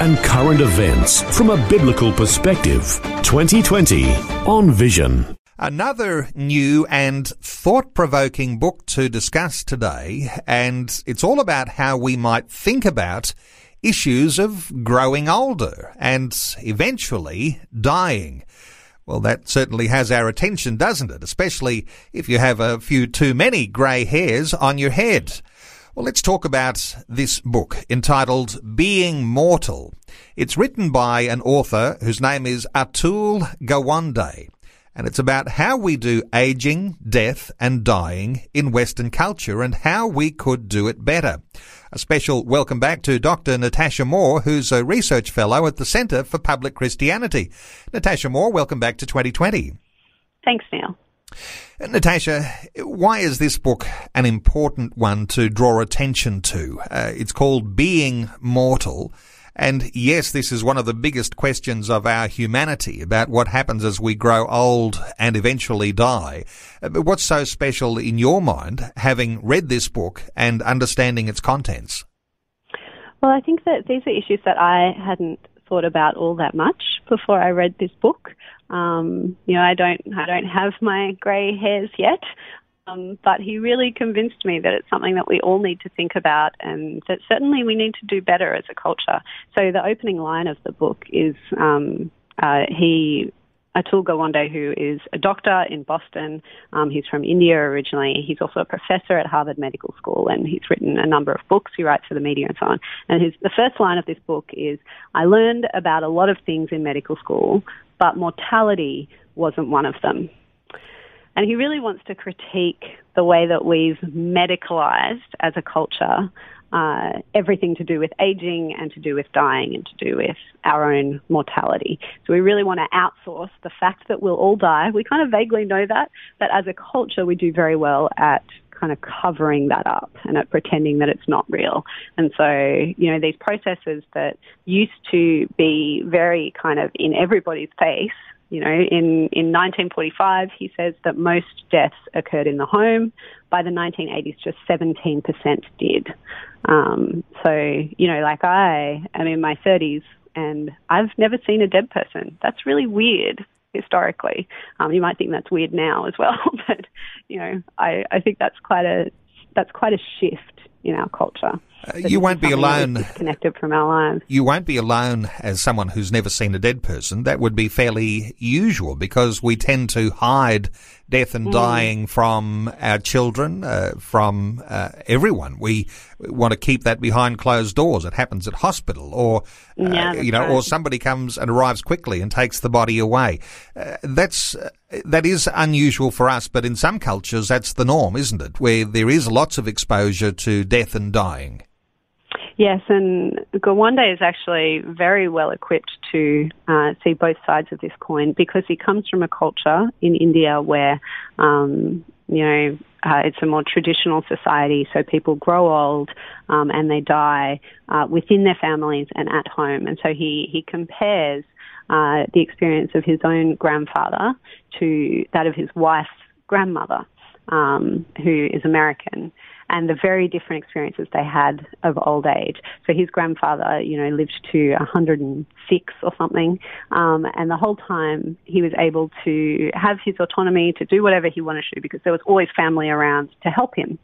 and current events from a biblical perspective. 2020 on Vision. Another new and thought provoking book to discuss today, and it's all about how we might think about issues of growing older and eventually dying. Well, that certainly has our attention, doesn't it? Especially if you have a few too many grey hairs on your head. Well, let's talk about this book entitled Being Mortal. It's written by an author whose name is Atul Gawande. And it's about how we do aging, death, and dying in Western culture and how we could do it better. A special welcome back to Dr. Natasha Moore, who's a research fellow at the Centre for Public Christianity. Natasha Moore, welcome back to 2020. Thanks, Neil. Natasha, why is this book an important one to draw attention to? Uh, it's called Being Mortal. And yes, this is one of the biggest questions of our humanity about what happens as we grow old and eventually die. Uh, but what's so special in your mind, having read this book and understanding its contents? Well, I think that these are issues that I hadn't thought about all that much before I read this book. Um, you know, I don't, I don't have my grey hairs yet, um, but he really convinced me that it's something that we all need to think about, and that certainly we need to do better as a culture. So the opening line of the book is um, uh, he Atul Gawande, who is a doctor in Boston. Um, he's from India originally. He's also a professor at Harvard Medical School, and he's written a number of books. He writes for the media and so on. And his, the first line of this book is, "I learned about a lot of things in medical school, but mortality wasn't one of them." And he really wants to critique the way that we've medicalized as a culture uh, everything to do with aging and to do with dying and to do with our own mortality. So we really want to outsource the fact that we'll all die. We kind of vaguely know that, but as a culture, we do very well at kind of covering that up and at pretending that it's not real. And so, you know, these processes that used to be very kind of in everybody's face you know, in, in 1945, he says that most deaths occurred in the home. By the 1980s, just 17% did. Um, so, you know, like I am in my 30s and I've never seen a dead person. That's really weird historically. Um, you might think that's weird now as well, but, you know, I, I think that's quite a, that's quite a shift in our culture. Uh, you won't be alone. Disconnected from our lives. You won't be alone as someone who's never seen a dead person. That would be fairly usual because we tend to hide death and mm. dying from our children, uh, from uh, everyone. We want to keep that behind closed doors. It happens at hospital, or uh, yeah, you know, right. or somebody comes and arrives quickly and takes the body away. Uh, that's uh, that is unusual for us, but in some cultures that's the norm, isn't it? Where there is lots of exposure to death and dying. Yes, and Gawande is actually very well equipped to uh, see both sides of this coin because he comes from a culture in India where, um, you know, uh, it's a more traditional society, so people grow old um, and they die uh, within their families and at home. And so he, he compares uh, the experience of his own grandfather to that of his wife's grandmother, um, who is American and the very different experiences they had of old age. So his grandfather, you know, lived to 106 or something, um, and the whole time he was able to have his autonomy to do whatever he wanted to because there was always family around to help him.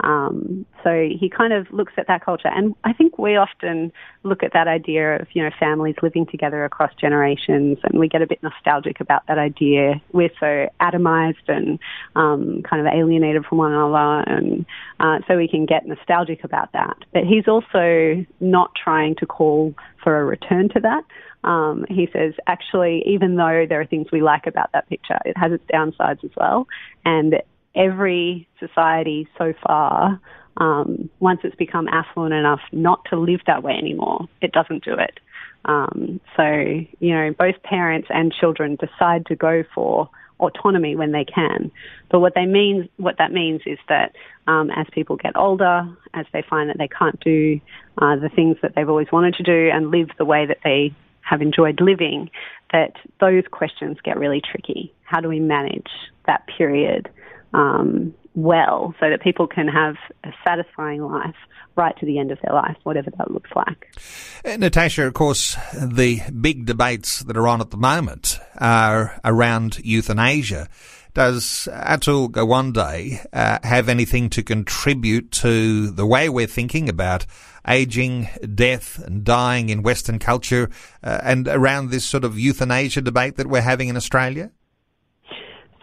Um, so he kind of looks at that culture, and I think we often look at that idea of you know families living together across generations, and we get a bit nostalgic about that idea. We're so atomized and um, kind of alienated from one another, and uh, so we can get nostalgic about that. But he's also not trying to call for a return to that. Um, he says, actually, even though there are things we like about that picture, it has its downsides as well. And every society so far, um, once it's become affluent enough not to live that way anymore, it doesn't do it. Um, so, you know, both parents and children decide to go for autonomy when they can. But what they mean, what that means is that um, as people get older, as they find that they can't do uh, the things that they've always wanted to do and live the way that they have enjoyed living, that those questions get really tricky. How do we manage that period um, well so that people can have a satisfying life right to the end of their life, whatever that looks like. Uh, Natasha, of course, the big debates that are on at the moment are around euthanasia. Does Atul Gawande uh, have anything to contribute to the way we're thinking about aging, death, and dying in Western culture uh, and around this sort of euthanasia debate that we're having in Australia?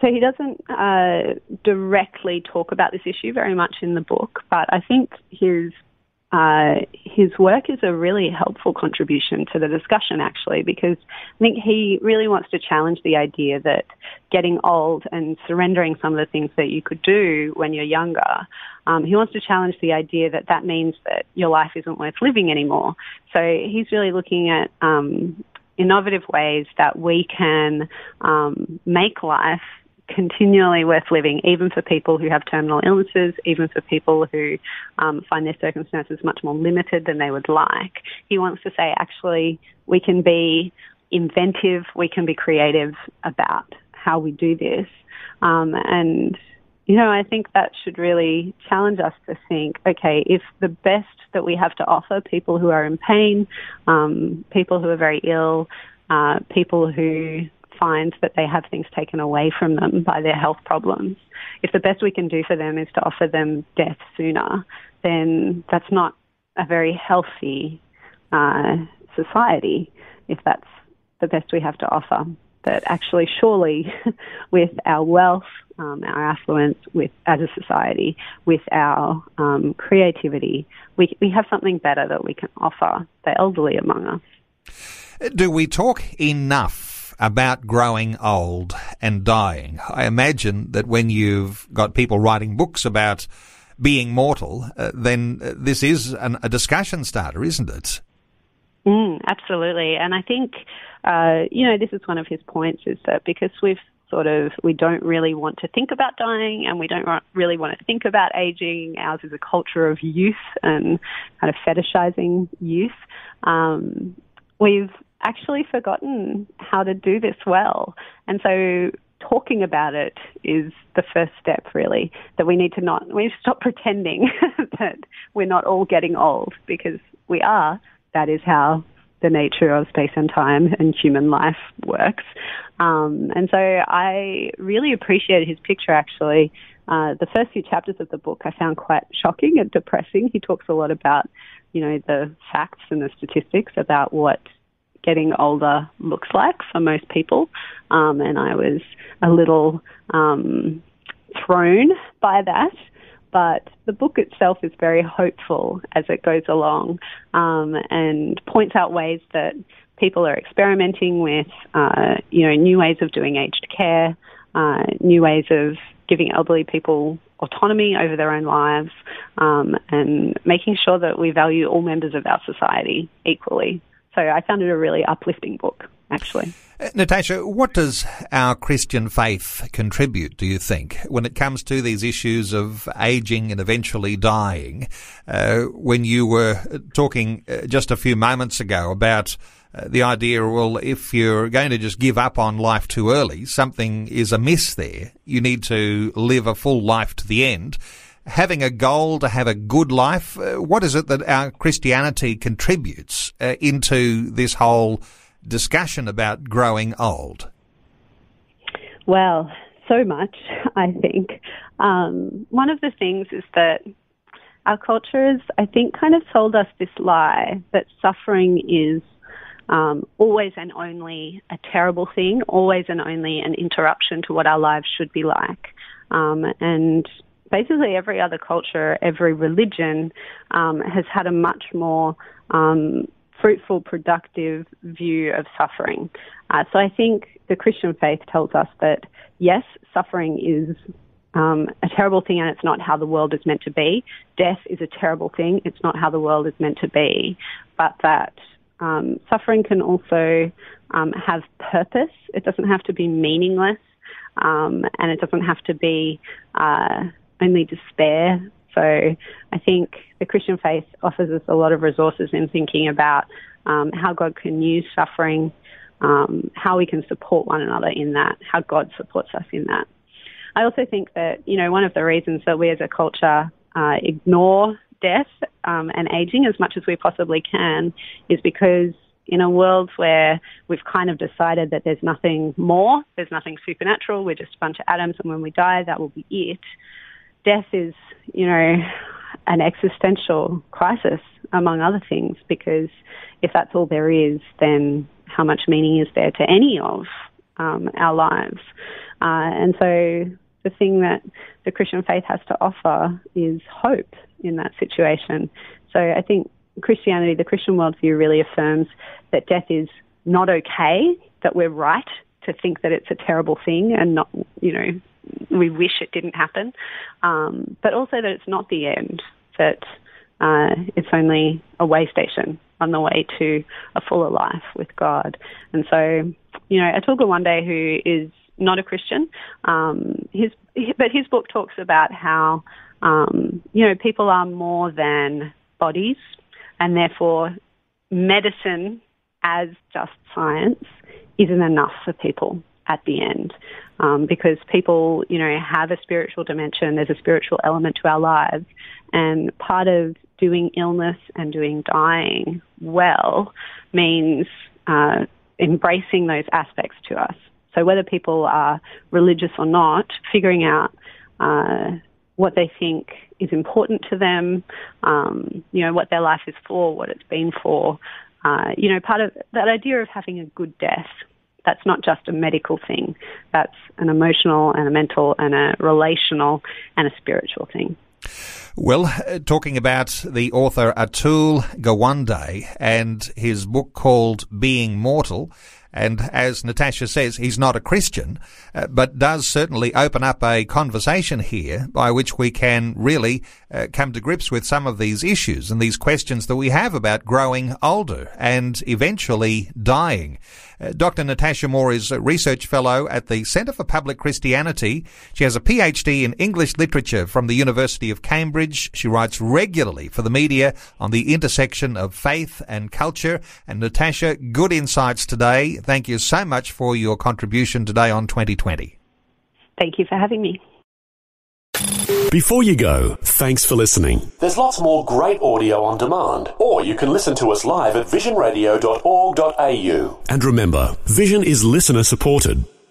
So he doesn't uh, directly talk about this issue very much in the book, but I think his uh, his work is a really helpful contribution to the discussion, actually, because I think he really wants to challenge the idea that getting old and surrendering some of the things that you could do when you're younger, um, he wants to challenge the idea that that means that your life isn't worth living anymore. So he's really looking at um, innovative ways that we can um, make life continually worth living, even for people who have terminal illnesses, even for people who um, find their circumstances much more limited than they would like. He wants to say, actually, we can be inventive, we can be creative about how we do this. Um, and, you know, I think that should really challenge us to think, okay, if the best that we have to offer people who are in pain, um, people who are very ill, uh, people who find that they have things taken away from them by their health problems, if the best we can do for them is to offer them death sooner, then that's not a very healthy uh, society if that's the best we have to offer. But actually, surely, with our wealth, um, our affluence, with as a society, with our um, creativity, we we have something better that we can offer the elderly among us. Do we talk enough about growing old and dying. I imagine that when you've got people writing books about being mortal, uh, then uh, this is an, a discussion starter, isn't it? Mm, absolutely. And I think, uh, you know, this is one of his points is that because we've sort of, we don't really want to think about dying and we don't really want to think about aging. Ours is a culture of youth and kind of fetishizing youth. Um, we've actually forgotten how to do this well. And so talking about it is the first step really that we need to not we need to stop pretending that we're not all getting old because we are. That is how the nature of space and time and human life works. Um, and so I really appreciated his picture actually. Uh, the first few chapters of the book I found quite shocking and depressing. He talks a lot about you know the facts and the statistics about what getting older looks like for most people. Um, and I was a little um, thrown by that. But the book itself is very hopeful as it goes along um, and points out ways that people are experimenting with, uh, you know, new ways of doing aged care, uh, new ways of giving elderly people autonomy over their own lives, um, and making sure that we value all members of our society equally. So I found it a really uplifting book, actually. Uh, Natasha, what does our Christian faith contribute, do you think, when it comes to these issues of aging and eventually dying? Uh, when you were talking uh, just a few moments ago about uh, the idea, well, if you're going to just give up on life too early, something is amiss there. You need to live a full life to the end having a goal to have a good life. Uh, what is it that our Christianity contributes uh, into this whole discussion about growing old? Well, so much, I think. Um, one of the things is that our culture has, I think, kind of told us this lie that suffering is um, always and only a terrible thing, always and only an interruption to what our lives should be like. Um, and basically every other culture, every religion um, has had a much more um, fruitful, productive view of suffering. Uh, so I think the Christian faith tells us that yes, suffering is um, a terrible thing and it's not how the world is meant to be. Death is a terrible thing. It's not how the world is meant to be. But that um, suffering can also um, have purpose. It doesn't have to be meaningless, um, and it doesn't have to be uh, only despair. So I think the Christian faith offers us a lot of resources in thinking about um, how God can use suffering, um, how we can support one another in that, how God supports us in that. I also think that, you know, one of the reasons that we as a culture uh, ignore death um, and aging as much as we possibly can is because in a world where we've kind of decided that there's nothing more, there's nothing supernatural, we're just a bunch of atoms, and when we die, that will be it. Death is, you know, an existential crisis, among other things, because if that's all there is, then how much meaning is there to any of um, our lives? Uh, and so the thing that the Christian faith has to offer is hope in that situation. So I think Christianity, the Christian worldview, really affirms that death is not okay, that we're right to think that it's a terrible thing and not, you know, we wish it didn't happen, um, but also that it's not the end, that uh, it's only a way station on the way to a fuller life with God. And so, you know, Atul Gawande, who is not a Christian, um, his but his book talks about how um, you know people are more than bodies, and therefore medicine as just science isn't enough for people at the end. Um, because people, you know, have a spiritual dimension, there's a spiritual element to our lives, and part of doing illness and doing dying well means uh, embracing those aspects to us. So whether people are religious or not, figuring out uh, what they think is important to them, um, you know, what their life is for, what it's been for. Uh, you know, part of that idea of having a good death, that's not just a medical thing. That's an emotional and a mental and a relational and a spiritual thing. Well, talking about the author Atul Gawande and his book called Being Mortal, and as Natasha says, he's not a Christian, uh, but does certainly open up a conversation here by which we can really uh, come to grips with some of these issues and these questions that we have about growing older and eventually dying. Uh, Dr. Natasha Moore is a research fellow at the Centre for Public Christianity. She has a PhD in English literature from the University of Cambridge. She writes regularly for the media on the intersection of faith and culture. And Natasha, good insights today. Thank you so much for your contribution today on 2020. Thank you for having me. Before you go, thanks for listening. There's lots more great audio on demand, or you can listen to us live at visionradio.org.au. And remember, Vision is listener supported.